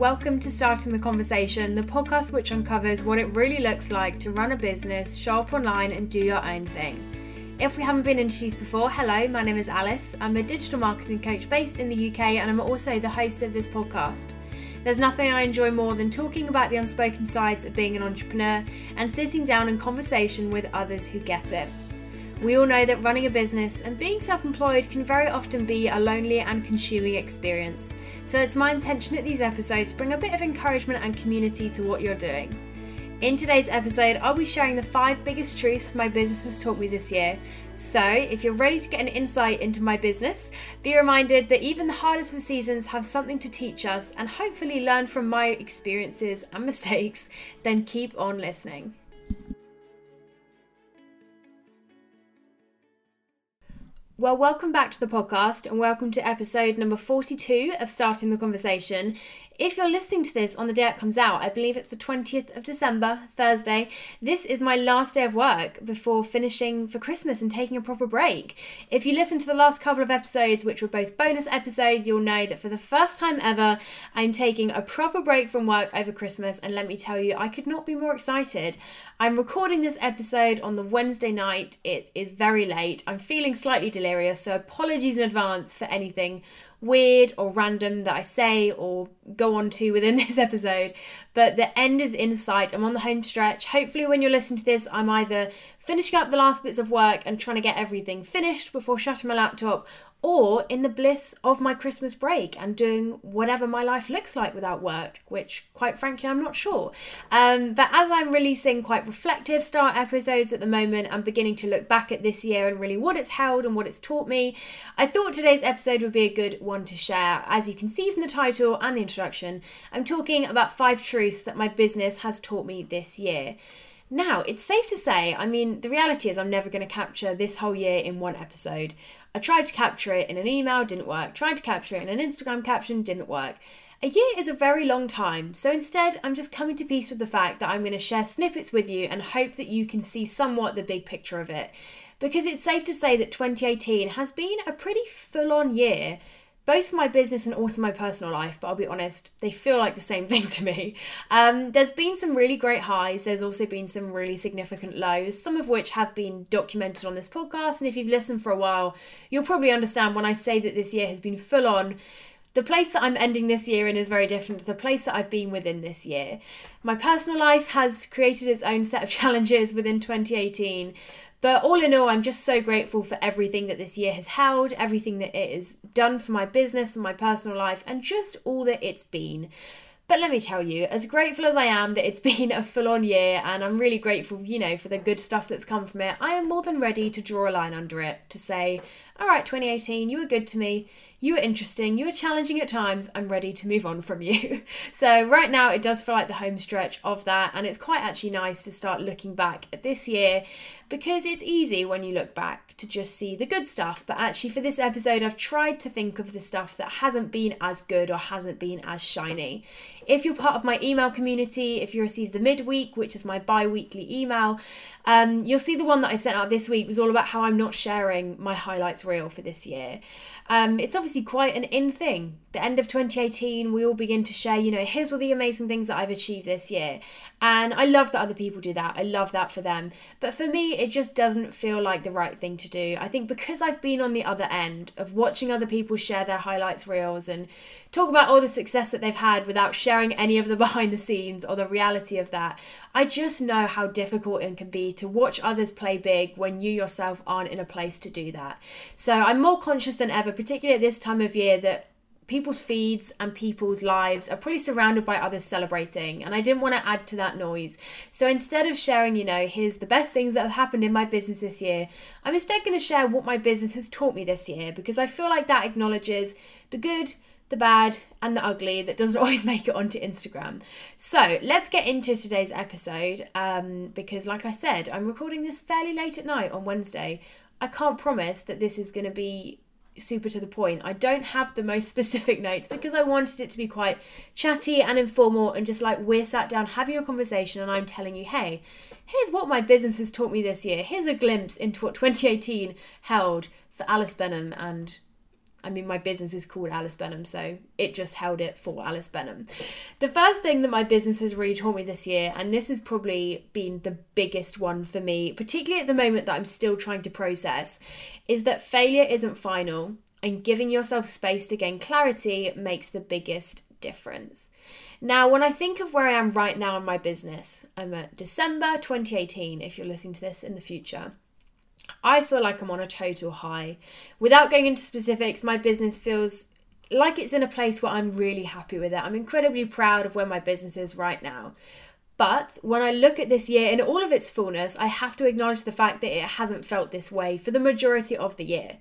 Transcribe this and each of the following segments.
Welcome to Starting the Conversation, the podcast which uncovers what it really looks like to run a business, show up online, and do your own thing. If we haven't been introduced before, hello, my name is Alice. I'm a digital marketing coach based in the UK, and I'm also the host of this podcast. There's nothing I enjoy more than talking about the unspoken sides of being an entrepreneur and sitting down in conversation with others who get it. We all know that running a business and being self employed can very often be a lonely and consuming experience. So it's my intention that these episodes bring a bit of encouragement and community to what you're doing. In today's episode, I'll be sharing the five biggest truths my business has taught me this year. So, if you're ready to get an insight into my business, be reminded that even the hardest of seasons have something to teach us and hopefully learn from my experiences and mistakes, then keep on listening. Well, welcome back to the podcast and welcome to episode number 42 of Starting the Conversation. If you're listening to this on the day it comes out, I believe it's the 20th of December, Thursday, this is my last day of work before finishing for Christmas and taking a proper break. If you listen to the last couple of episodes, which were both bonus episodes, you'll know that for the first time ever, I'm taking a proper break from work over Christmas. And let me tell you, I could not be more excited. I'm recording this episode on the Wednesday night. It is very late. I'm feeling slightly delirious, so apologies in advance for anything weird or random that I say or go on to within this episode. But the end is in sight. I'm on the home stretch. Hopefully, when you're listening to this, I'm either finishing up the last bits of work and trying to get everything finished before shutting my laptop, or in the bliss of my Christmas break and doing whatever my life looks like without work, which, quite frankly, I'm not sure. Um, but as I'm releasing quite reflective start episodes at the moment, I'm beginning to look back at this year and really what it's held and what it's taught me. I thought today's episode would be a good one to share. As you can see from the title and the introduction, I'm talking about five truths that my business has taught me this year. Now, it's safe to say, I mean, the reality is I'm never going to capture this whole year in one episode. I tried to capture it in an email, didn't work. Tried to capture it in an Instagram caption, didn't work. A year is a very long time, so instead, I'm just coming to peace with the fact that I'm going to share snippets with you and hope that you can see somewhat the big picture of it. Because it's safe to say that 2018 has been a pretty full on year both my business and also my personal life, but I'll be honest, they feel like the same thing to me. Um, there's been some really great highs, there's also been some really significant lows, some of which have been documented on this podcast. And if you've listened for a while, you'll probably understand when I say that this year has been full on. The place that I'm ending this year in is very different to the place that I've been within this year. My personal life has created its own set of challenges within 2018, but all in all, I'm just so grateful for everything that this year has held, everything that it has done for my business and my personal life, and just all that it's been. But let me tell you, as grateful as I am that it's been a full on year and I'm really grateful, you know, for the good stuff that's come from it, I am more than ready to draw a line under it to say, all right, 2018, you were good to me. You were interesting, you were challenging at times, I'm ready to move on from you. so, right now, it does feel like the home stretch of that, and it's quite actually nice to start looking back at this year because it's easy when you look back to just see the good stuff. But actually, for this episode, I've tried to think of the stuff that hasn't been as good or hasn't been as shiny. If you're part of my email community, if you receive the midweek, which is my bi weekly email, um, you'll see the one that I sent out this week was all about how I'm not sharing my highlights reel for this year. Um, it's obviously quite an in thing. The end of 2018, we all begin to share, you know, here's all the amazing things that I've achieved this year. And I love that other people do that. I love that for them. But for me, it just doesn't feel like the right thing to do. I think because I've been on the other end of watching other people share their highlights reels and talk about all the success that they've had without sharing any of the behind the scenes or the reality of that, I just know how difficult it can be to watch others play big when you yourself aren't in a place to do that. So I'm more conscious than ever particularly at this time of year, that people's feeds and people's lives are probably surrounded by others celebrating and I didn't want to add to that noise. So instead of sharing, you know, here's the best things that have happened in my business this year, I'm instead going to share what my business has taught me this year because I feel like that acknowledges the good, the bad, and the ugly that doesn't always make it onto Instagram. So let's get into today's episode um, because, like I said, I'm recording this fairly late at night on Wednesday. I can't promise that this is going to be super to the point. I don't have the most specific notes because I wanted it to be quite chatty and informal and just like we're sat down having a conversation and I'm telling you, hey, here's what my business has taught me this year. Here's a glimpse into what 2018 held for Alice Benham and I mean, my business is called Alice Benham, so it just held it for Alice Benham. The first thing that my business has really taught me this year, and this has probably been the biggest one for me, particularly at the moment that I'm still trying to process, is that failure isn't final and giving yourself space to gain clarity makes the biggest difference. Now, when I think of where I am right now in my business, I'm at December 2018, if you're listening to this in the future. I feel like I'm on a total high. Without going into specifics, my business feels like it's in a place where I'm really happy with it. I'm incredibly proud of where my business is right now. But when I look at this year in all of its fullness, I have to acknowledge the fact that it hasn't felt this way for the majority of the year.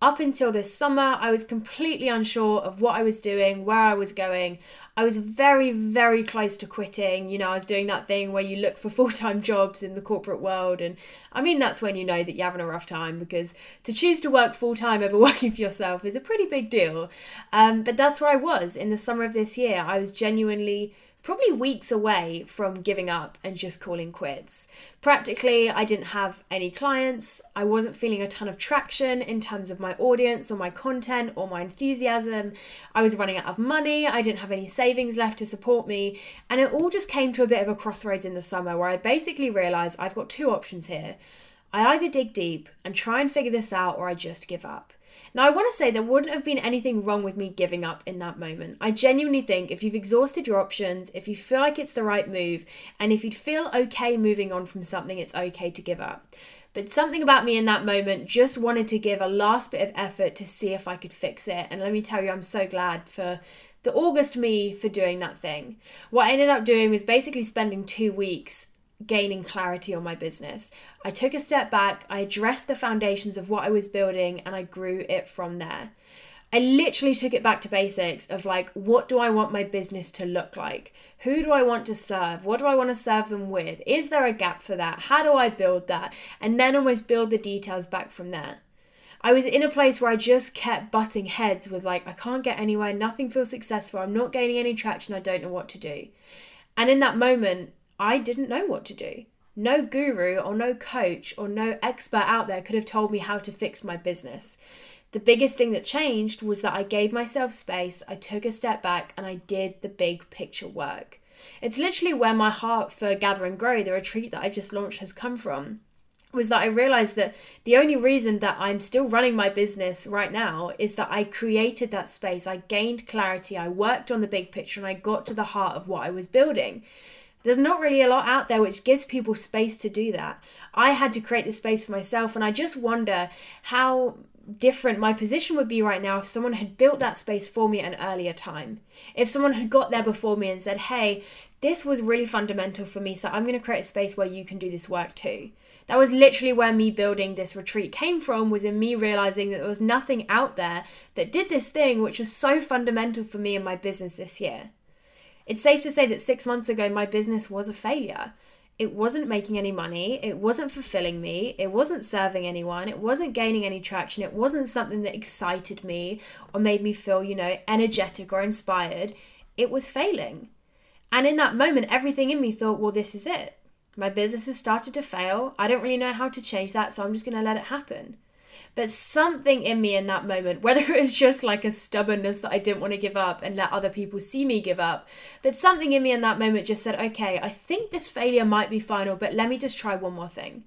Up until this summer, I was completely unsure of what I was doing, where I was going. I was very, very close to quitting. You know, I was doing that thing where you look for full time jobs in the corporate world. And I mean, that's when you know that you're having a rough time because to choose to work full time over working for yourself is a pretty big deal. Um, but that's where I was in the summer of this year. I was genuinely probably weeks away from giving up and just calling quits. Practically, I didn't have any clients. I wasn't feeling a ton of traction in terms of my audience or my content or my enthusiasm. I was running out of money. I didn't have any savings left to support me. And it all just came to a bit of a crossroads in the summer where I basically realized I've got two options here. I either dig deep and try and figure this out or I just give up. Now, I want to say there wouldn't have been anything wrong with me giving up in that moment. I genuinely think if you've exhausted your options, if you feel like it's the right move, and if you'd feel okay moving on from something, it's okay to give up. But something about me in that moment just wanted to give a last bit of effort to see if I could fix it. And let me tell you, I'm so glad for the August me for doing that thing. What I ended up doing was basically spending two weeks gaining clarity on my business. I took a step back, I addressed the foundations of what I was building, and I grew it from there. I literally took it back to basics of like, what do I want my business to look like? Who do I want to serve? What do I want to serve them with? Is there a gap for that? How do I build that? And then almost build the details back from there. I was in a place where I just kept butting heads with like, I can't get anywhere, nothing feels successful, I'm not gaining any traction, I don't know what to do. And in that moment, I didn't know what to do. No guru or no coach or no expert out there could have told me how to fix my business. The biggest thing that changed was that I gave myself space, I took a step back, and I did the big picture work. It's literally where my heart for Gather and Grow, the retreat that I just launched, has come from. Was that I realized that the only reason that I'm still running my business right now is that I created that space. I gained clarity, I worked on the big picture, and I got to the heart of what I was building. There's not really a lot out there which gives people space to do that. I had to create the space for myself, and I just wonder how different my position would be right now if someone had built that space for me at an earlier time. If someone had got there before me and said, hey, this was really fundamental for me, so I'm going to create a space where you can do this work too. That was literally where me building this retreat came from, was in me realizing that there was nothing out there that did this thing which was so fundamental for me and my business this year. It's safe to say that six months ago, my business was a failure. It wasn't making any money. It wasn't fulfilling me. It wasn't serving anyone. It wasn't gaining any traction. It wasn't something that excited me or made me feel, you know, energetic or inspired. It was failing. And in that moment, everything in me thought, well, this is it. My business has started to fail. I don't really know how to change that, so I'm just going to let it happen. But something in me in that moment, whether it was just like a stubbornness that I didn't want to give up and let other people see me give up, but something in me in that moment just said, okay, I think this failure might be final, but let me just try one more thing.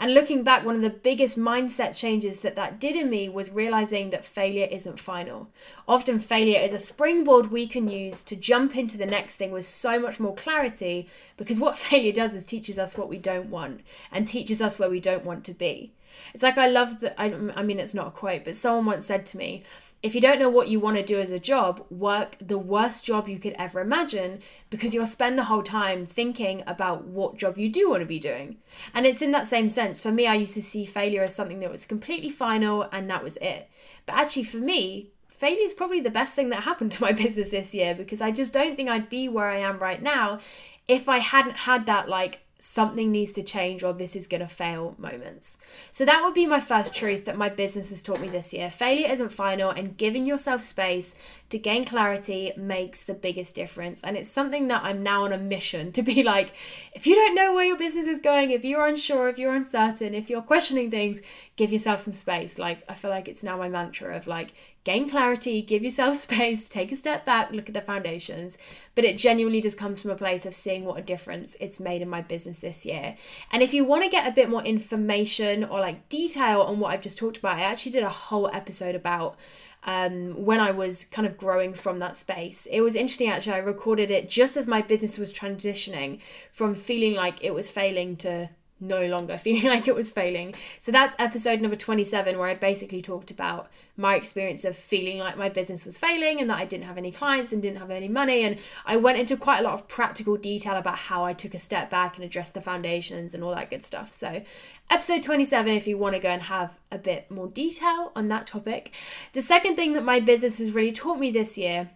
And looking back, one of the biggest mindset changes that that did in me was realizing that failure isn't final. Often, failure is a springboard we can use to jump into the next thing with so much more clarity because what failure does is teaches us what we don't want and teaches us where we don't want to be. It's like I love that. I, I mean, it's not a quote, but someone once said to me, if you don't know what you want to do as a job, work the worst job you could ever imagine because you'll spend the whole time thinking about what job you do want to be doing. And it's in that same sense. For me, I used to see failure as something that was completely final and that was it. But actually, for me, failure is probably the best thing that happened to my business this year because I just don't think I'd be where I am right now if I hadn't had that like something needs to change or this is going to fail moments. So that would be my first truth that my business has taught me this year. Failure isn't final and giving yourself space to gain clarity makes the biggest difference. And it's something that I'm now on a mission to be like if you don't know where your business is going, if you're unsure, if you're uncertain, if you're questioning things, give yourself some space. Like I feel like it's now my mantra of like gain clarity, give yourself space, take a step back, look at the foundations. But it genuinely just comes from a place of seeing what a difference it's made in my business this year. And if you want to get a bit more information or like detail on what I've just talked about, I actually did a whole episode about um, when I was kind of growing from that space. It was interesting actually. I recorded it just as my business was transitioning from feeling like it was failing to no longer feeling like it was failing. So that's episode number 27, where I basically talked about my experience of feeling like my business was failing and that I didn't have any clients and didn't have any money. And I went into quite a lot of practical detail about how I took a step back and addressed the foundations and all that good stuff. So, episode 27, if you want to go and have a bit more detail on that topic. The second thing that my business has really taught me this year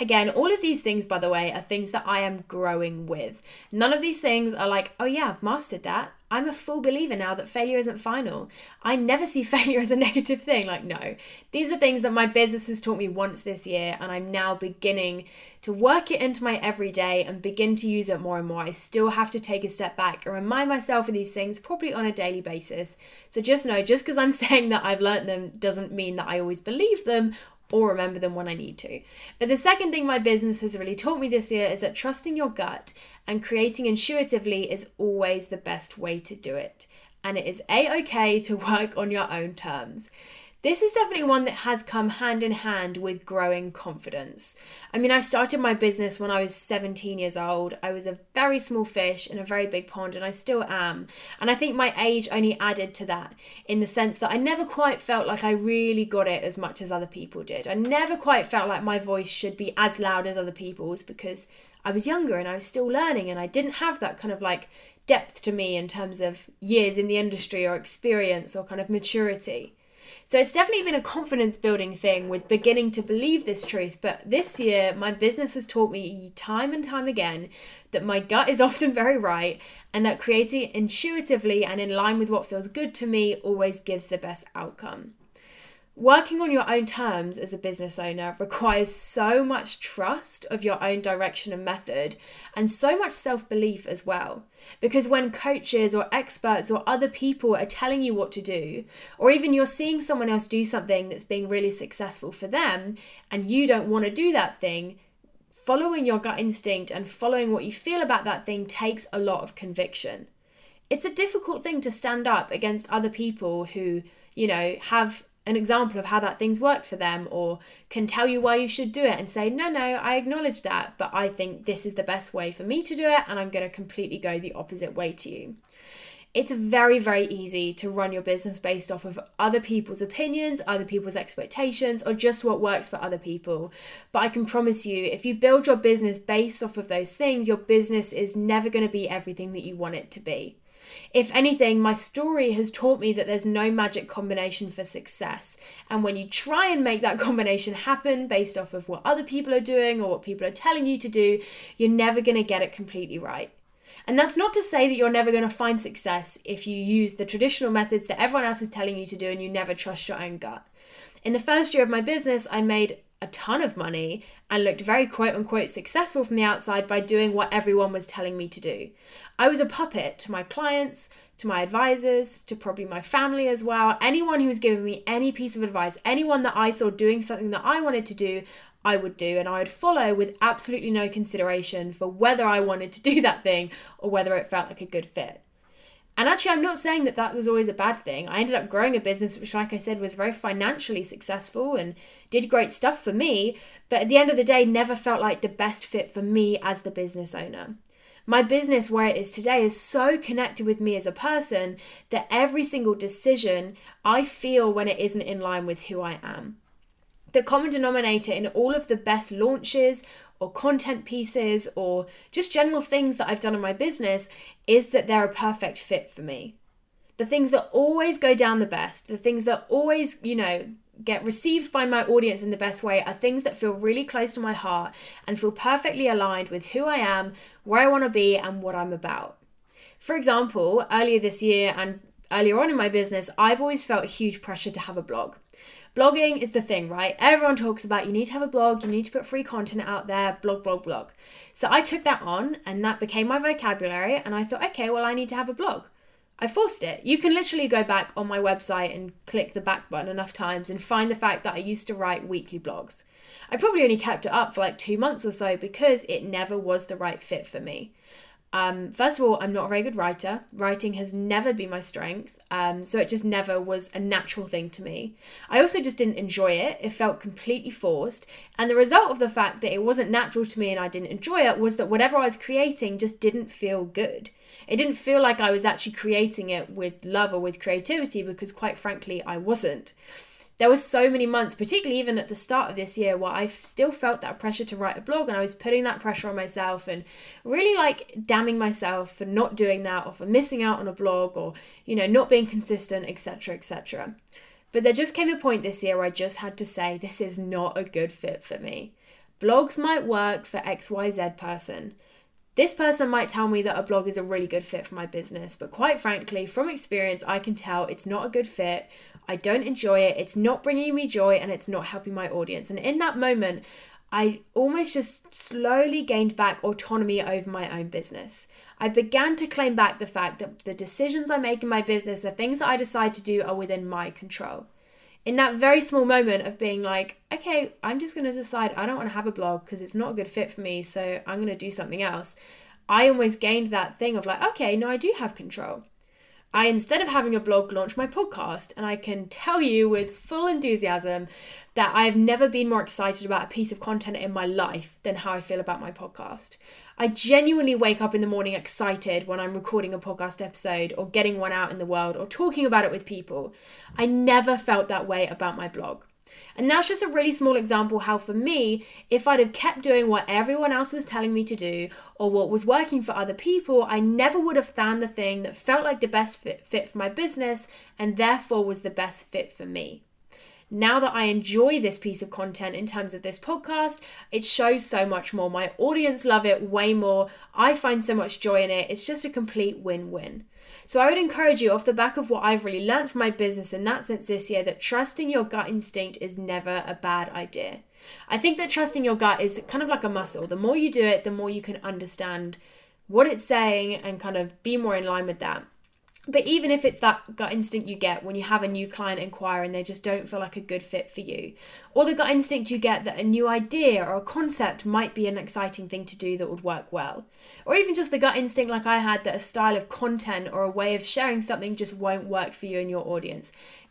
Again, all of these things, by the way, are things that I am growing with. None of these things are like, oh yeah, I've mastered that. I'm a full believer now that failure isn't final. I never see failure as a negative thing. Like, no, these are things that my business has taught me once this year, and I'm now beginning to work it into my everyday and begin to use it more and more. I still have to take a step back and remind myself of these things probably on a daily basis. So just know, just because I'm saying that I've learned them doesn't mean that I always believe them or remember them when I need to. But the second thing my business has really taught me this year is that trusting your gut and creating intuitively is always the best way to do it. And it is a okay to work on your own terms. This is definitely one that has come hand in hand with growing confidence. I mean, I started my business when I was 17 years old. I was a very small fish in a very big pond, and I still am. And I think my age only added to that in the sense that I never quite felt like I really got it as much as other people did. I never quite felt like my voice should be as loud as other people's because I was younger and I was still learning, and I didn't have that kind of like depth to me in terms of years in the industry or experience or kind of maturity. So it's definitely been a confidence building thing with beginning to believe this truth. But this year, my business has taught me time and time again that my gut is often very right and that creating intuitively and in line with what feels good to me always gives the best outcome. Working on your own terms as a business owner requires so much trust of your own direction and method, and so much self belief as well. Because when coaches or experts or other people are telling you what to do, or even you're seeing someone else do something that's being really successful for them, and you don't want to do that thing, following your gut instinct and following what you feel about that thing takes a lot of conviction. It's a difficult thing to stand up against other people who, you know, have an example of how that thing's worked for them or can tell you why you should do it and say, no, no, I acknowledge that, but I think this is the best way for me to do it and I'm going to completely go the opposite way to you. It's very, very easy to run your business based off of other people's opinions, other people's expectations, or just what works for other people. But I can promise you, if you build your business based off of those things, your business is never going to be everything that you want it to be. If anything, my story has taught me that there's no magic combination for success. And when you try and make that combination happen based off of what other people are doing or what people are telling you to do, you're never going to get it completely right. And that's not to say that you're never going to find success if you use the traditional methods that everyone else is telling you to do and you never trust your own gut. In the first year of my business, I made a ton of money and looked very quote unquote successful from the outside by doing what everyone was telling me to do. I was a puppet to my clients, to my advisors, to probably my family as well. Anyone who was giving me any piece of advice, anyone that I saw doing something that I wanted to do, I would do, and I would follow with absolutely no consideration for whether I wanted to do that thing or whether it felt like a good fit. And actually, I'm not saying that that was always a bad thing. I ended up growing a business which, like I said, was very financially successful and did great stuff for me, but at the end of the day, never felt like the best fit for me as the business owner. My business, where it is today, is so connected with me as a person that every single decision I feel when it isn't in line with who I am. The common denominator in all of the best launches or content pieces or just general things that I've done in my business is that they're a perfect fit for me. The things that always go down the best, the things that always, you know, get received by my audience in the best way are things that feel really close to my heart and feel perfectly aligned with who I am, where I want to be, and what I'm about. For example, earlier this year and earlier on in my business, I've always felt huge pressure to have a blog. Blogging is the thing, right? Everyone talks about you need to have a blog, you need to put free content out there, blog, blog, blog. So I took that on and that became my vocabulary. And I thought, okay, well, I need to have a blog. I forced it. You can literally go back on my website and click the back button enough times and find the fact that I used to write weekly blogs. I probably only kept it up for like two months or so because it never was the right fit for me. Um, first of all, I'm not a very good writer. Writing has never been my strength, um, so it just never was a natural thing to me. I also just didn't enjoy it. It felt completely forced. And the result of the fact that it wasn't natural to me and I didn't enjoy it was that whatever I was creating just didn't feel good. It didn't feel like I was actually creating it with love or with creativity because, quite frankly, I wasn't there were so many months, particularly even at the start of this year, where I still felt that pressure to write a blog and I was putting that pressure on myself and really like damning myself for not doing that or for missing out on a blog or, you know, not being consistent, etc., etc. But there just came a point this year where I just had to say, this is not a good fit for me. Blogs might work for XYZ person. This person might tell me that a blog is a really good fit for my business, but quite frankly, from experience, I can tell it's not a good fit I don't enjoy it. It's not bringing me joy and it's not helping my audience. And in that moment, I almost just slowly gained back autonomy over my own business. I began to claim back the fact that the decisions I make in my business, the things that I decide to do, are within my control. In that very small moment of being like, okay, I'm just going to decide I don't want to have a blog because it's not a good fit for me, so I'm going to do something else. I almost gained that thing of like, okay, no, I do have control. I, instead of having a blog, launch my podcast. And I can tell you with full enthusiasm that I've never been more excited about a piece of content in my life than how I feel about my podcast. I genuinely wake up in the morning excited when I'm recording a podcast episode or getting one out in the world or talking about it with people. I never felt that way about my blog. And that's just a really small example how, for me, if I'd have kept doing what everyone else was telling me to do or what was working for other people, I never would have found the thing that felt like the best fit, fit for my business and therefore was the best fit for me now that I enjoy this piece of content in terms of this podcast, it shows so much more. My audience love it way more. I find so much joy in it. It's just a complete win win. So I would encourage you, off the back of what I've really learned from my business in that sense this year, that trusting your gut instinct is never a bad idea. I think that trusting your gut is kind of like a muscle. The more you do it, the more you can understand what it's saying and kind of be more in line with that. But even if it's that gut instinct you get when you have a new client inquire and they just don't feel like a good fit for you, or the gut instinct you get that a new idea or a concept might be an exciting thing to do that would work well, or even just the gut instinct like I had that a style of content or a way of sharing something just won't work for you and your audience,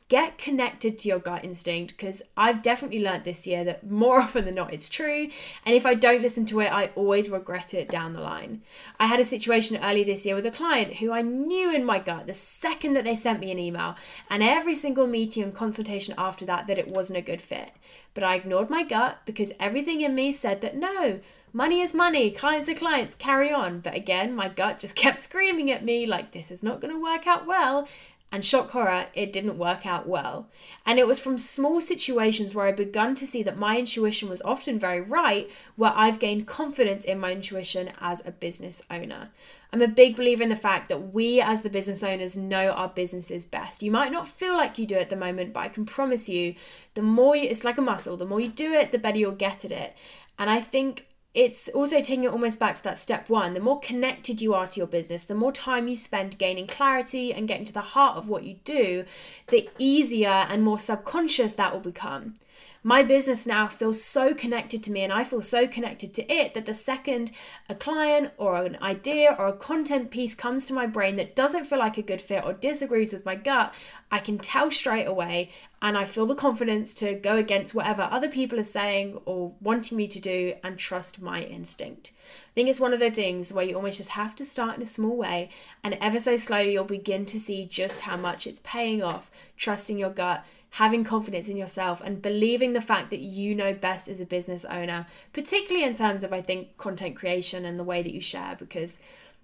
get connected to your gut instinct because I've definitely learned this year that more often than not it's true. And if I don't listen to it, I always regret it down the line. I had a situation early this year with a client who I knew in my gut the second that they sent me an email and every single meeting and consultation after that that it wasn't a good fit. But I ignored my gut because everything in me said that no, money is money, clients are clients, carry on. But again, my gut just kept screaming at me like this is not going to work out well. And shock horror, it didn't work out well. And it was from small situations where I begun to see that my intuition was often very right, where I've gained confidence in my intuition as a business owner. I'm a big believer in the fact that we, as the business owners, know our businesses best. You might not feel like you do at the moment, but I can promise you, the more you, it's like a muscle, the more you do it, the better you'll get at it. And I think it's also taking it almost back to that step one. The more connected you are to your business, the more time you spend gaining clarity and getting to the heart of what you do, the easier and more subconscious that will become my business now feels so connected to me and I feel so connected to it that the second a client or an idea or a content piece comes to my brain that doesn't feel like a good fit or disagrees with my gut, I can tell straight away and I feel the confidence to go against whatever other people are saying or wanting me to do and trust my instinct. I think it's one of the things where you almost just have to start in a small way and ever so slowly you'll begin to see just how much it's paying off, trusting your gut having confidence in yourself and believing the fact that you know best as a business owner, particularly in terms of, I think, content creation and the way that you share. Because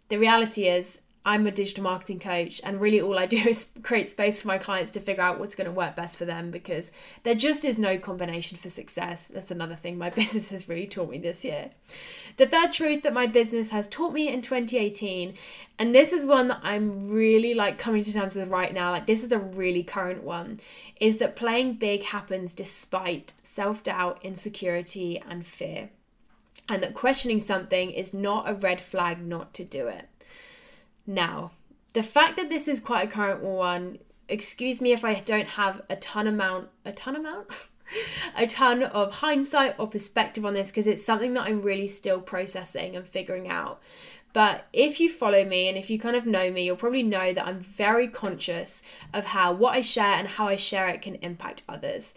the reality is, I'm a digital marketing coach, and really all I do is create space for my clients to figure out what's going to work best for them because there just is no combination for success. That's another thing my business has really taught me this year. The third truth that my business has taught me in 2018, and this is one that I'm really like coming to terms with right now, like this is a really current one, is that playing big happens despite self doubt, insecurity, and fear. And that questioning something is not a red flag not to do it. Now, the fact that this is quite a current one, excuse me if I don't have a ton amount, a ton amount? a ton of hindsight or perspective on this because it's something that I'm really still processing and figuring out. But if you follow me and if you kind of know me, you'll probably know that I'm very conscious of how what I share and how I share it can impact others.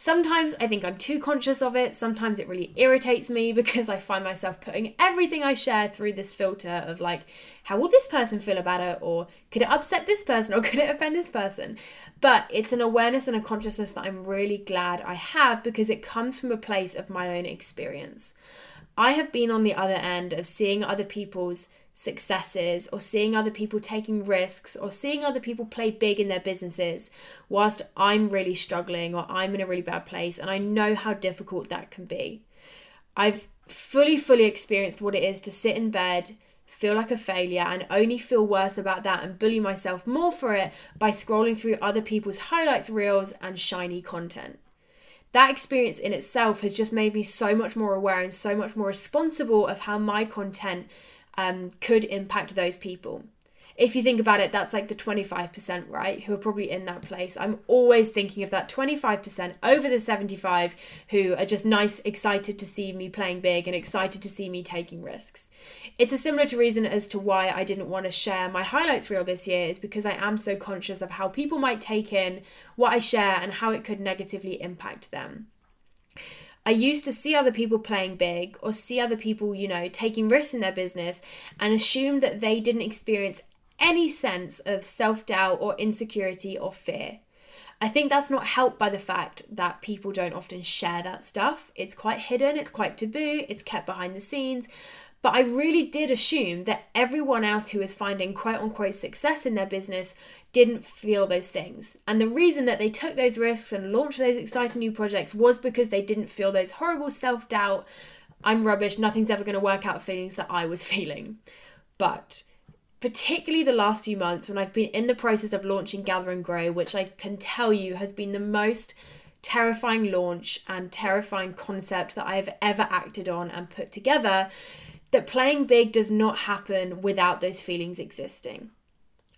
Sometimes I think I'm too conscious of it. Sometimes it really irritates me because I find myself putting everything I share through this filter of like, how will this person feel about it? Or could it upset this person? Or could it offend this person? But it's an awareness and a consciousness that I'm really glad I have because it comes from a place of my own experience. I have been on the other end of seeing other people's successes or seeing other people taking risks or seeing other people play big in their businesses whilst I'm really struggling or I'm in a really bad place and I know how difficult that can be. I've fully fully experienced what it is to sit in bed feel like a failure and only feel worse about that and bully myself more for it by scrolling through other people's highlights reels and shiny content that experience in itself has just made me so much more aware and so much more responsible of how my content um, could impact those people. If you think about it, that's like the 25%, right? Who are probably in that place. I'm always thinking of that 25% over the 75 who are just nice, excited to see me playing big and excited to see me taking risks. It's a similar to reason as to why I didn't want to share my highlights reel this year, is because I am so conscious of how people might take in what I share and how it could negatively impact them. I used to see other people playing big or see other people, you know, taking risks in their business and assume that they didn't experience any sense of self doubt or insecurity or fear. I think that's not helped by the fact that people don't often share that stuff. It's quite hidden, it's quite taboo, it's kept behind the scenes. But I really did assume that everyone else who was finding quote unquote success in their business didn't feel those things. And the reason that they took those risks and launched those exciting new projects was because they didn't feel those horrible self doubt, I'm rubbish, nothing's ever going to work out feelings that I was feeling. But particularly the last few months when I've been in the process of launching Gather and Grow, which I can tell you has been the most terrifying launch and terrifying concept that I've ever acted on and put together, that playing big does not happen without those feelings existing.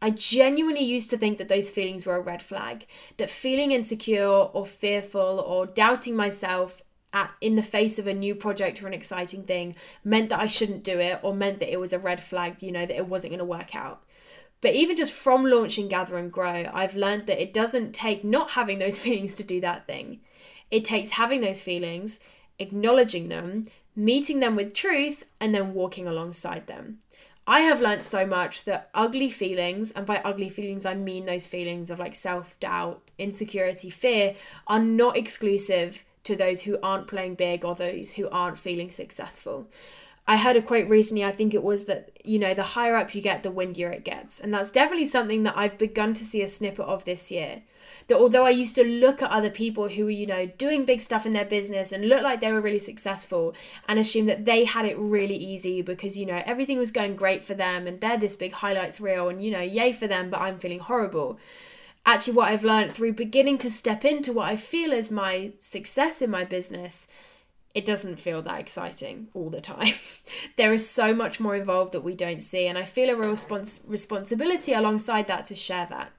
I genuinely used to think that those feelings were a red flag, that feeling insecure or fearful or doubting myself at, in the face of a new project or an exciting thing meant that I shouldn't do it or meant that it was a red flag, you know, that it wasn't going to work out. But even just from launching Gather and Grow, I've learned that it doesn't take not having those feelings to do that thing. It takes having those feelings, acknowledging them, meeting them with truth, and then walking alongside them. I have learnt so much that ugly feelings, and by ugly feelings, I mean those feelings of like self doubt, insecurity, fear, are not exclusive to those who aren't playing big or those who aren't feeling successful. I heard a quote recently, I think it was that, you know, the higher up you get, the windier it gets. And that's definitely something that I've begun to see a snippet of this year that although I used to look at other people who were, you know, doing big stuff in their business and look like they were really successful and assume that they had it really easy because, you know, everything was going great for them and they're this big highlights reel and, you know, yay for them, but I'm feeling horrible. Actually, what I've learned through beginning to step into what I feel is my success in my business it doesn't feel that exciting all the time. there is so much more involved that we don't see, and I feel a real respons- responsibility alongside that to share that.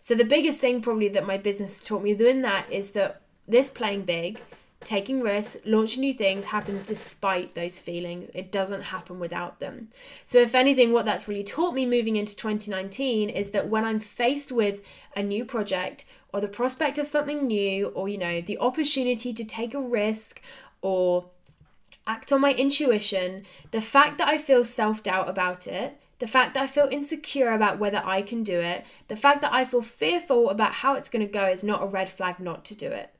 So the biggest thing probably that my business taught me doing that is that this playing big, taking risks, launching new things happens despite those feelings. It doesn't happen without them. So if anything, what that's really taught me moving into 2019 is that when I'm faced with a new project or the prospect of something new or you know the opportunity to take a risk or act on my intuition, the fact that I feel self-doubt about it the fact that I feel insecure about whether I can do it, the fact that I feel fearful about how it's going to go is not a red flag not to do it.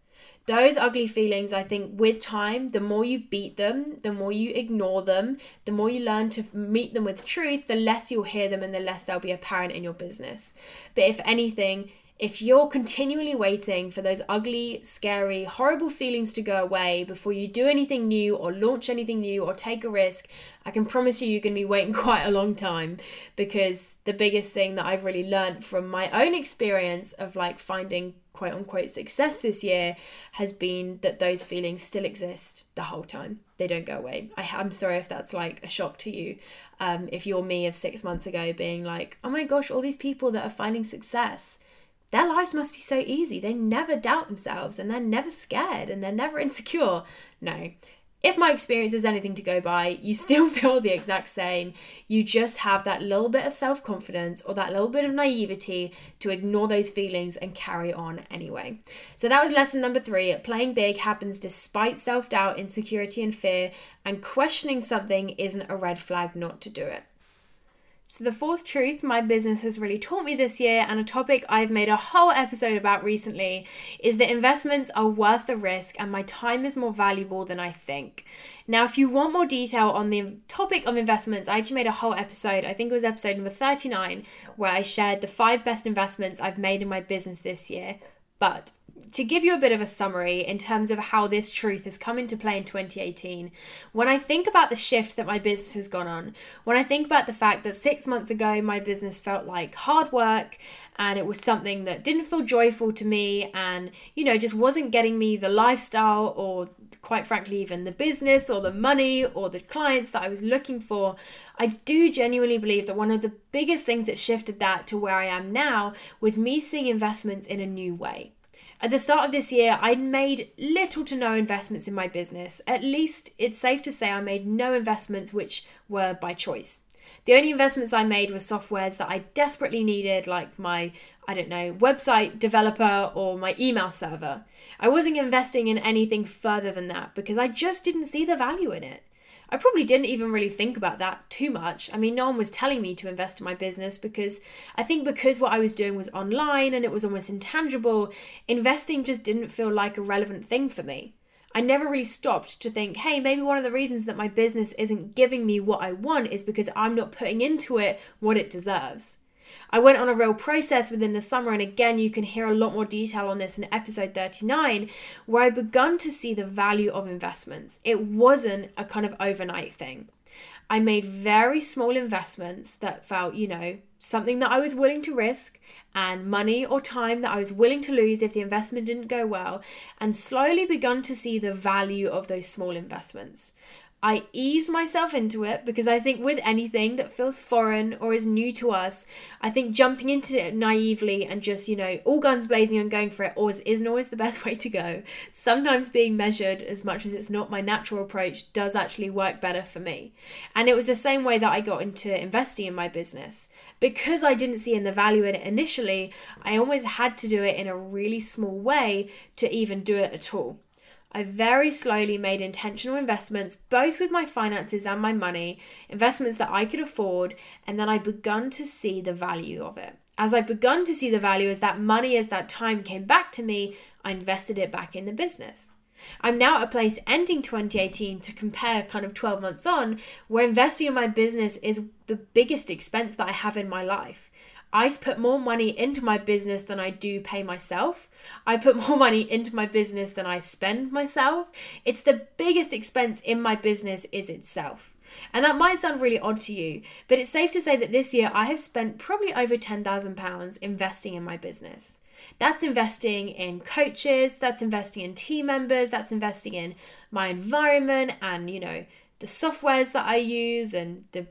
those ugly feelings, I think, with time, the more you beat them, the more you ignore them, the more you learn to meet them with truth, the less you'll hear them and the less they'll be apparent in your business. But if anything, if you're continually waiting for those ugly, scary, horrible feelings to go away before you do anything new or launch anything new or take a risk, I can promise you you're going to be waiting quite a long time because the biggest thing that I've really learned from my own experience of like finding quote unquote success this year has been that those feelings still exist the whole time. They don't go away. I, am sorry if that's like a shock to you. Um, if you're me of six months ago being like, oh my gosh, all these people that are finding success their lives must be so easy. They never doubt themselves and they're never scared and they're never insecure. No. If my experience is anything to go by, you still feel the exact same. You just have that little bit of self confidence or that little bit of naivety to ignore those feelings and carry on anyway. So that was lesson number three. Playing big happens despite self doubt, insecurity, and fear, and questioning something isn't a red flag not to do it. So, the fourth truth my business has really taught me this year, and a topic I've made a whole episode about recently, is that investments are worth the risk and my time is more valuable than I think. Now, if you want more detail on the topic of investments, I actually made a whole episode, I think it was episode number 39, where I shared the five best investments I've made in my business this year. But to give you a bit of a summary in terms of how this truth has come into play in 2018, when I think about the shift that my business has gone on, when I think about the fact that six months ago my business felt like hard work and it was something that didn't feel joyful to me and, you know, just wasn't getting me the lifestyle or, quite frankly, even the business or the money or the clients that I was looking for, I do genuinely believe that one of the biggest things that shifted that to where I am now was me seeing investments in a new way. At the start of this year, I'd made little to no investments in my business. At least it's safe to say I made no investments which were by choice. The only investments I made were softwares that I desperately needed, like my, I don't know, website developer or my email server. I wasn't investing in anything further than that because I just didn't see the value in it. I probably didn't even really think about that too much. I mean, no one was telling me to invest in my business because I think because what I was doing was online and it was almost intangible, investing just didn't feel like a relevant thing for me. I never really stopped to think, hey, maybe one of the reasons that my business isn't giving me what I want is because I'm not putting into it what it deserves. I went on a real process within the summer, and again, you can hear a lot more detail on this in episode 39, where I begun to see the value of investments. It wasn't a kind of overnight thing. I made very small investments that felt, you know, something that I was willing to risk and money or time that I was willing to lose if the investment didn't go well, and slowly begun to see the value of those small investments. I ease myself into it because I think with anything that feels foreign or is new to us, I think jumping into it naively and just, you know, all guns blazing and going for it always isn't always the best way to go. Sometimes being measured, as much as it's not my natural approach, does actually work better for me. And it was the same way that I got into investing in my business. Because I didn't see in the value in it initially, I always had to do it in a really small way to even do it at all. I very slowly made intentional investments, both with my finances and my money, investments that I could afford, and then I begun to see the value of it. As I begun to see the value as that money, as that time came back to me, I invested it back in the business. I'm now at a place ending 2018 to compare kind of 12 months on, where investing in my business is the biggest expense that I have in my life. I put more money into my business than I do pay myself. I put more money into my business than I spend myself. It's the biggest expense in my business is itself. And that might sound really odd to you, but it's safe to say that this year I have spent probably over £10,000 investing in my business. That's investing in coaches, that's investing in team members, that's investing in my environment and, you know, the softwares that I use and the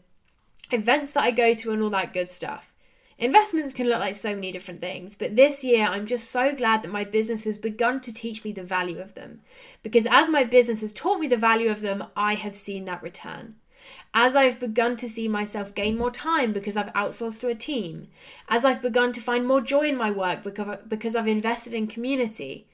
events that I go to and all that good stuff. Investments can look like so many different things, but this year I'm just so glad that my business has begun to teach me the value of them. Because as my business has taught me the value of them, I have seen that return. As I've begun to see myself gain more time because I've outsourced to a team, as I've begun to find more joy in my work because I've invested in community,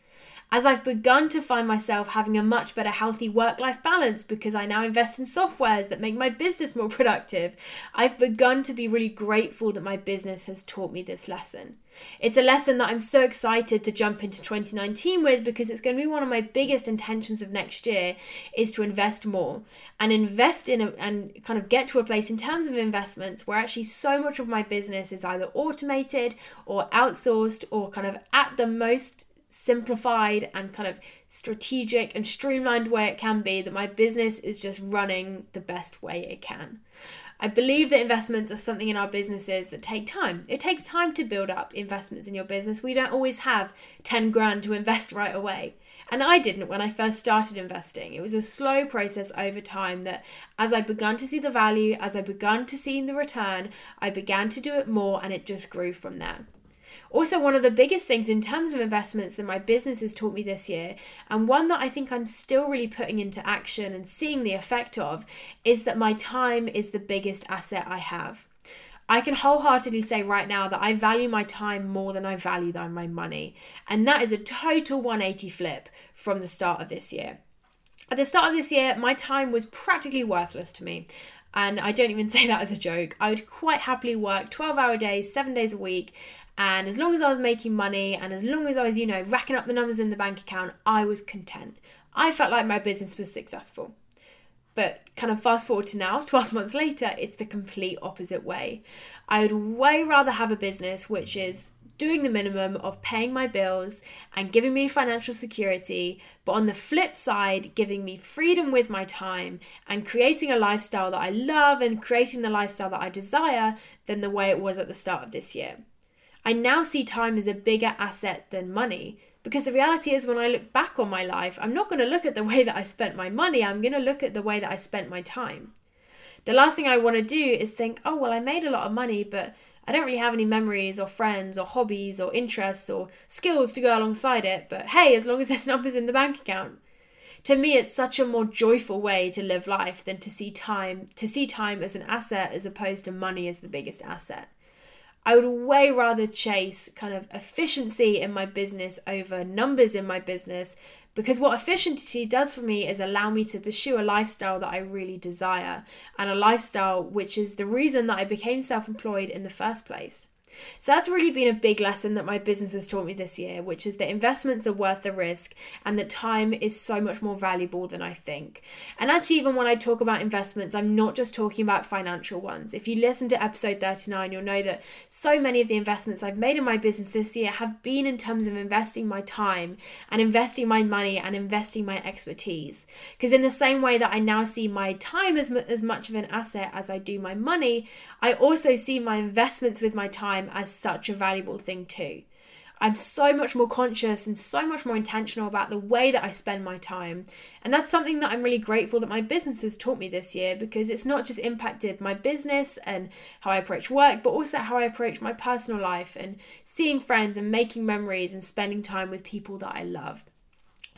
As I've begun to find myself having a much better healthy work life balance because I now invest in softwares that make my business more productive, I've begun to be really grateful that my business has taught me this lesson. It's a lesson that I'm so excited to jump into 2019 with because it's going to be one of my biggest intentions of next year is to invest more and invest in a, and kind of get to a place in terms of investments where actually so much of my business is either automated or outsourced or kind of at the most simplified and kind of strategic and streamlined way it can be that my business is just running the best way it can. I believe that investments are something in our businesses that take time. It takes time to build up investments in your business. We don't always have 10 grand to invest right away. And I didn't when I first started investing. It was a slow process over time that as I began to see the value, as I began to see the return, I began to do it more and it just grew from there. Also, one of the biggest things in terms of investments that my business has taught me this year, and one that I think I'm still really putting into action and seeing the effect of, is that my time is the biggest asset I have. I can wholeheartedly say right now that I value my time more than I value my money. And that is a total 180 flip from the start of this year. At the start of this year, my time was practically worthless to me. And I don't even say that as a joke. I would quite happily work 12 hour days, seven days a week, and as long as I was making money and as long as I was, you know, racking up the numbers in the bank account, I was content. I felt like my business was successful. But kind of fast forward to now, 12 months later, it's the complete opposite way. I would way rather have a business which is doing the minimum of paying my bills and giving me financial security, but on the flip side, giving me freedom with my time and creating a lifestyle that I love and creating the lifestyle that I desire than the way it was at the start of this year. I now see time as a bigger asset than money. Because the reality is, when I look back on my life, I'm not going to look at the way that I spent my money, I'm going to look at the way that I spent my time. The last thing I want to do is think, oh, well, I made a lot of money, but I don't really have any memories or friends or hobbies or interests or skills to go alongside it. But hey, as long as there's numbers in the bank account. To me, it's such a more joyful way to live life than to see time to see time as an asset as opposed to money as the biggest asset. I would way rather chase kind of efficiency in my business over numbers in my business because what efficiency does for me is allow me to pursue a lifestyle that I really desire and a lifestyle which is the reason that I became self employed in the first place. So that's really been a big lesson that my business has taught me this year, which is that investments are worth the risk and that time is so much more valuable than I think. And actually, even when I talk about investments, I'm not just talking about financial ones. If you listen to episode 39, you'll know that so many of the investments I've made in my business this year have been in terms of investing my time and investing my money and investing my expertise. Because in the same way that I now see my time as, as much of an asset as I do my money, I also see my investments with my time as such a valuable thing too. I'm so much more conscious and so much more intentional about the way that I spend my time. And that's something that I'm really grateful that my business has taught me this year because it's not just impacted my business and how I approach work, but also how I approach my personal life and seeing friends and making memories and spending time with people that I love.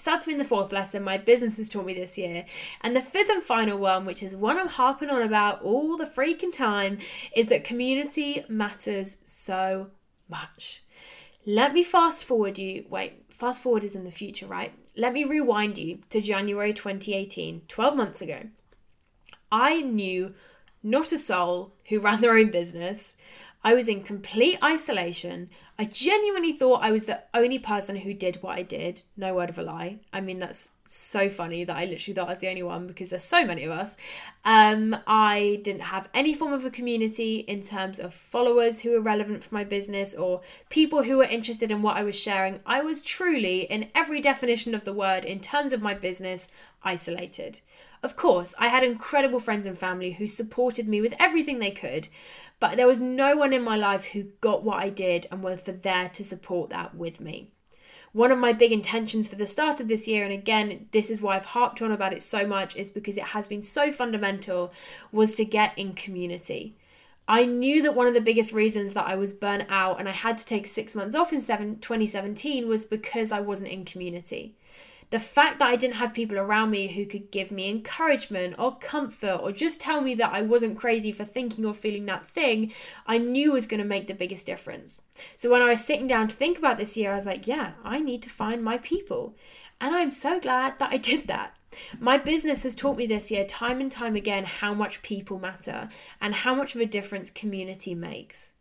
That's been the fourth lesson my business has taught me this year. And the fifth and final one, which is one I'm harping on about all the freaking time, is that community matters so much. Let me fast forward you. Wait, fast forward is in the future, right? Let me rewind you to January 2018, 12 months ago. I knew not a soul who ran their own business. I was in complete isolation. I genuinely thought I was the only person who did what I did. No word of a lie. I mean, that's so funny that I literally thought I was the only one because there's so many of us. Um, I didn't have any form of a community in terms of followers who were relevant for my business or people who were interested in what I was sharing. I was truly, in every definition of the word, in terms of my business, isolated. Of course, I had incredible friends and family who supported me with everything they could, but there was no one in my life who got what I did and was there to support that with me. One of my big intentions for the start of this year, and again, this is why I've harped on about it so much, is because it has been so fundamental, was to get in community. I knew that one of the biggest reasons that I was burnt out and I had to take six months off in seven, 2017 was because I wasn't in community. The fact that I didn't have people around me who could give me encouragement or comfort or just tell me that I wasn't crazy for thinking or feeling that thing, I knew was going to make the biggest difference. So when I was sitting down to think about this year, I was like, yeah, I need to find my people. And I'm so glad that I did that. My business has taught me this year, time and time again, how much people matter and how much of a difference community makes.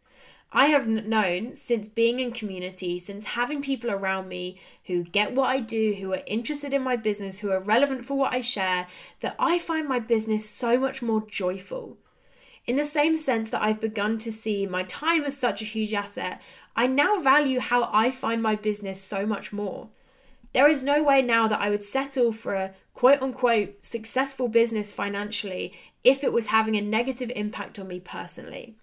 I have known since being in community, since having people around me who get what I do, who are interested in my business, who are relevant for what I share, that I find my business so much more joyful. In the same sense that I've begun to see my time as such a huge asset, I now value how I find my business so much more. There is no way now that I would settle for a quote unquote successful business financially if it was having a negative impact on me personally.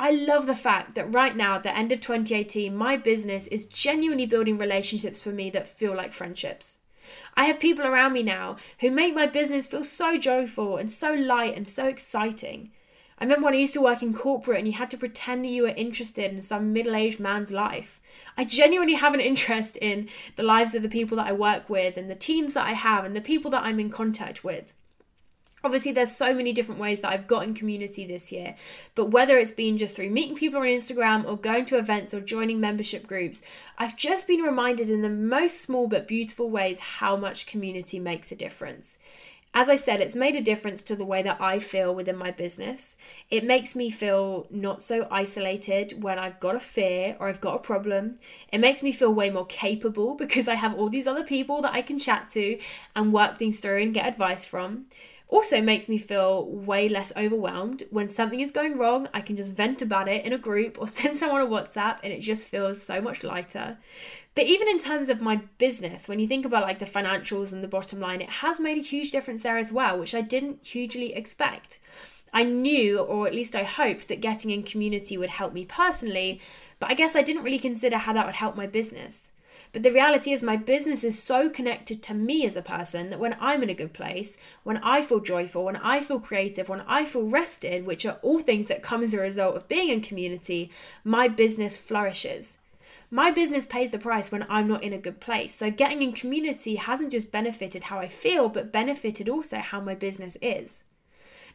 I love the fact that right now, at the end of 2018, my business is genuinely building relationships for me that feel like friendships. I have people around me now who make my business feel so joyful and so light and so exciting. I remember when I used to work in corporate and you had to pretend that you were interested in some middle aged man's life. I genuinely have an interest in the lives of the people that I work with and the teams that I have and the people that I'm in contact with. Obviously, there's so many different ways that I've got in community this year, but whether it's been just through meeting people on Instagram or going to events or joining membership groups, I've just been reminded in the most small but beautiful ways how much community makes a difference. As I said, it's made a difference to the way that I feel within my business. It makes me feel not so isolated when I've got a fear or I've got a problem. It makes me feel way more capable because I have all these other people that I can chat to and work things through and get advice from also makes me feel way less overwhelmed. When something is going wrong, I can just vent about it in a group or send someone a WhatsApp and it just feels so much lighter. But even in terms of my business, when you think about like the financials and the bottom line, it has made a huge difference there as well, which I didn't hugely expect. I knew, or at least I hoped, that getting in community would help me personally, but I guess I didn't really consider how that would help my business. But the reality is, my business is so connected to me as a person that when I'm in a good place, when I feel joyful, when I feel creative, when I feel rested, which are all things that come as a result of being in community, my business flourishes. My business pays the price when I'm not in a good place. So, getting in community hasn't just benefited how I feel, but benefited also how my business is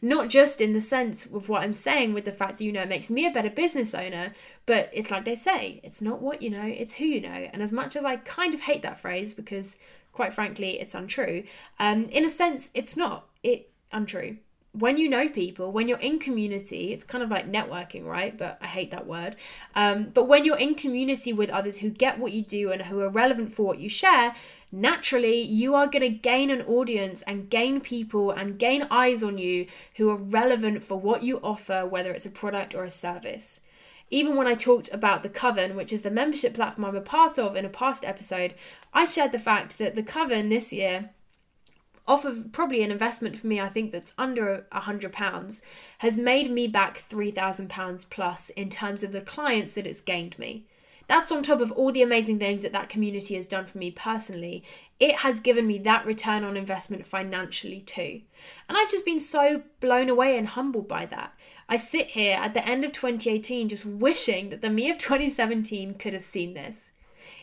not just in the sense of what I'm saying with the fact that, you know, it makes me a better business owner, but it's like they say, it's not what you know, it's who you know. And as much as I kind of hate that phrase because, quite frankly, it's untrue, um, in a sense, it's not it untrue when you know people, when you're in community, it's kind of like networking, right? But I hate that word. Um, but when you're in community with others who get what you do and who are relevant for what you share, naturally you are going to gain an audience and gain people and gain eyes on you who are relevant for what you offer, whether it's a product or a service. Even when I talked about the Coven, which is the membership platform I'm a part of in a past episode, I shared the fact that the Coven this year off of probably an investment for me, I think that's under a hundred pounds, has made me back three thousand pounds plus in terms of the clients that it's gained me. That's on top of all the amazing things that that community has done for me personally. It has given me that return on investment financially too. And I've just been so blown away and humbled by that. I sit here at the end of 2018 just wishing that the me of 2017 could have seen this.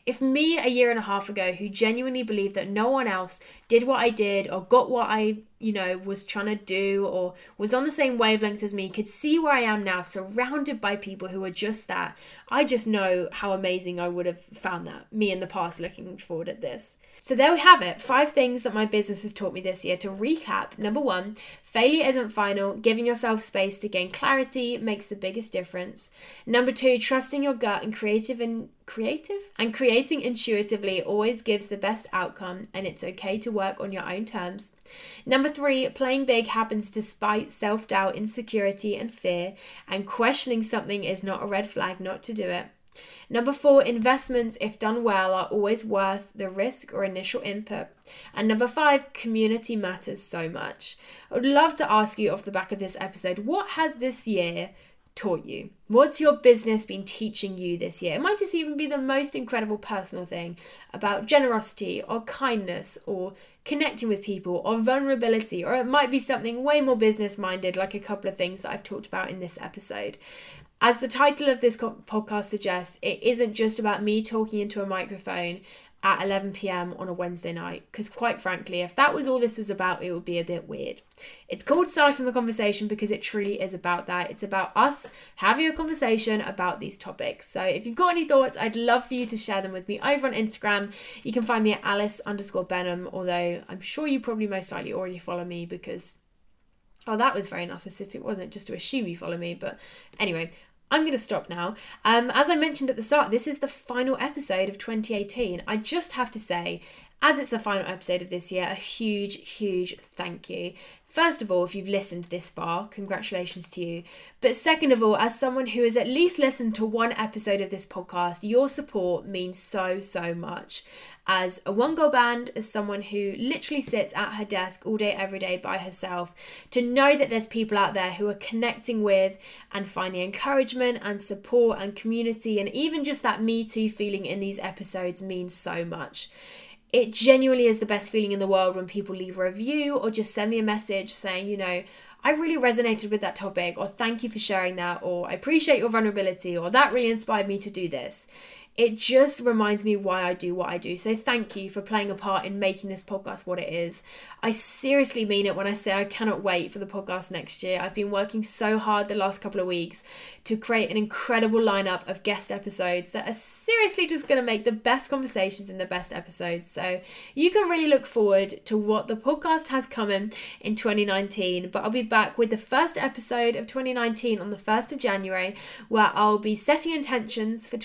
If me a year and a half ago, who genuinely believed that no one else did what I did or got what I, you know, was trying to do or was on the same wavelength as me, could see where I am now, surrounded by people who are just that, I just know how amazing I would have found that, me in the past looking forward at this. So there we have it five things that my business has taught me this year. To recap, number one, failure isn't final. Giving yourself space to gain clarity makes the biggest difference. Number two, trusting your gut and creative and creative and creating intuitively always gives the best outcome and it's okay to work on your own terms. Number three, playing big happens despite self doubt, insecurity, and fear, and questioning something is not a red flag not to do it. Number four, investments, if done well, are always worth the risk or initial input. And number five, community matters so much. I would love to ask you off the back of this episode what has this year taught you? What's your business been teaching you this year? It might just even be the most incredible personal thing about generosity or kindness or connecting with people or vulnerability, or it might be something way more business minded, like a couple of things that I've talked about in this episode. As the title of this podcast suggests, it isn't just about me talking into a microphone at 11 pm on a Wednesday night. Because, quite frankly, if that was all this was about, it would be a bit weird. It's called Starting the Conversation because it truly is about that. It's about us having a conversation about these topics. So, if you've got any thoughts, I'd love for you to share them with me over on Instagram. You can find me at Alice underscore Benham, although I'm sure you probably most likely already follow me because. Oh, that was very narcissistic, wasn't it? Just to assume you follow me. But anyway, I'm going to stop now. Um, as I mentioned at the start, this is the final episode of 2018. I just have to say, as it's the final episode of this year, a huge, huge thank you. First of all, if you've listened this far, congratulations to you. But second of all, as someone who has at least listened to one episode of this podcast, your support means so, so much. As a one girl band, as someone who literally sits at her desk all day, every day by herself, to know that there's people out there who are connecting with and finding encouragement and support and community, and even just that Me Too feeling in these episodes means so much it genuinely is the best feeling in the world when people leave a review or just send me a message saying, you know, I really resonated with that topic, or thank you for sharing that, or I appreciate your vulnerability, or that really inspired me to do this it just reminds me why I do what I do. So thank you for playing a part in making this podcast what it is. I seriously mean it when I say I cannot wait for the podcast next year. I've been working so hard the last couple of weeks to create an incredible lineup of guest episodes that are seriously just going to make the best conversations and the best episodes. So you can really look forward to what the podcast has coming in 2019. But I'll be back with the first episode of 2019 on the 1st of January, where I'll be setting intentions for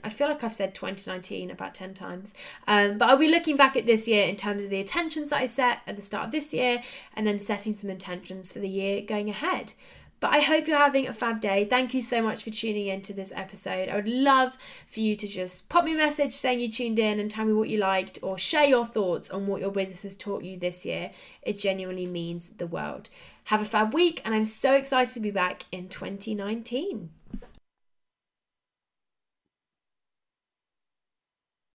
2019 I feel like I've said 2019 about 10 times. Um, but I'll be looking back at this year in terms of the intentions that I set at the start of this year and then setting some intentions for the year going ahead. But I hope you're having a fab day. Thank you so much for tuning in to this episode. I would love for you to just pop me a message saying you tuned in and tell me what you liked or share your thoughts on what your business has taught you this year. It genuinely means the world. Have a fab week, and I'm so excited to be back in 2019.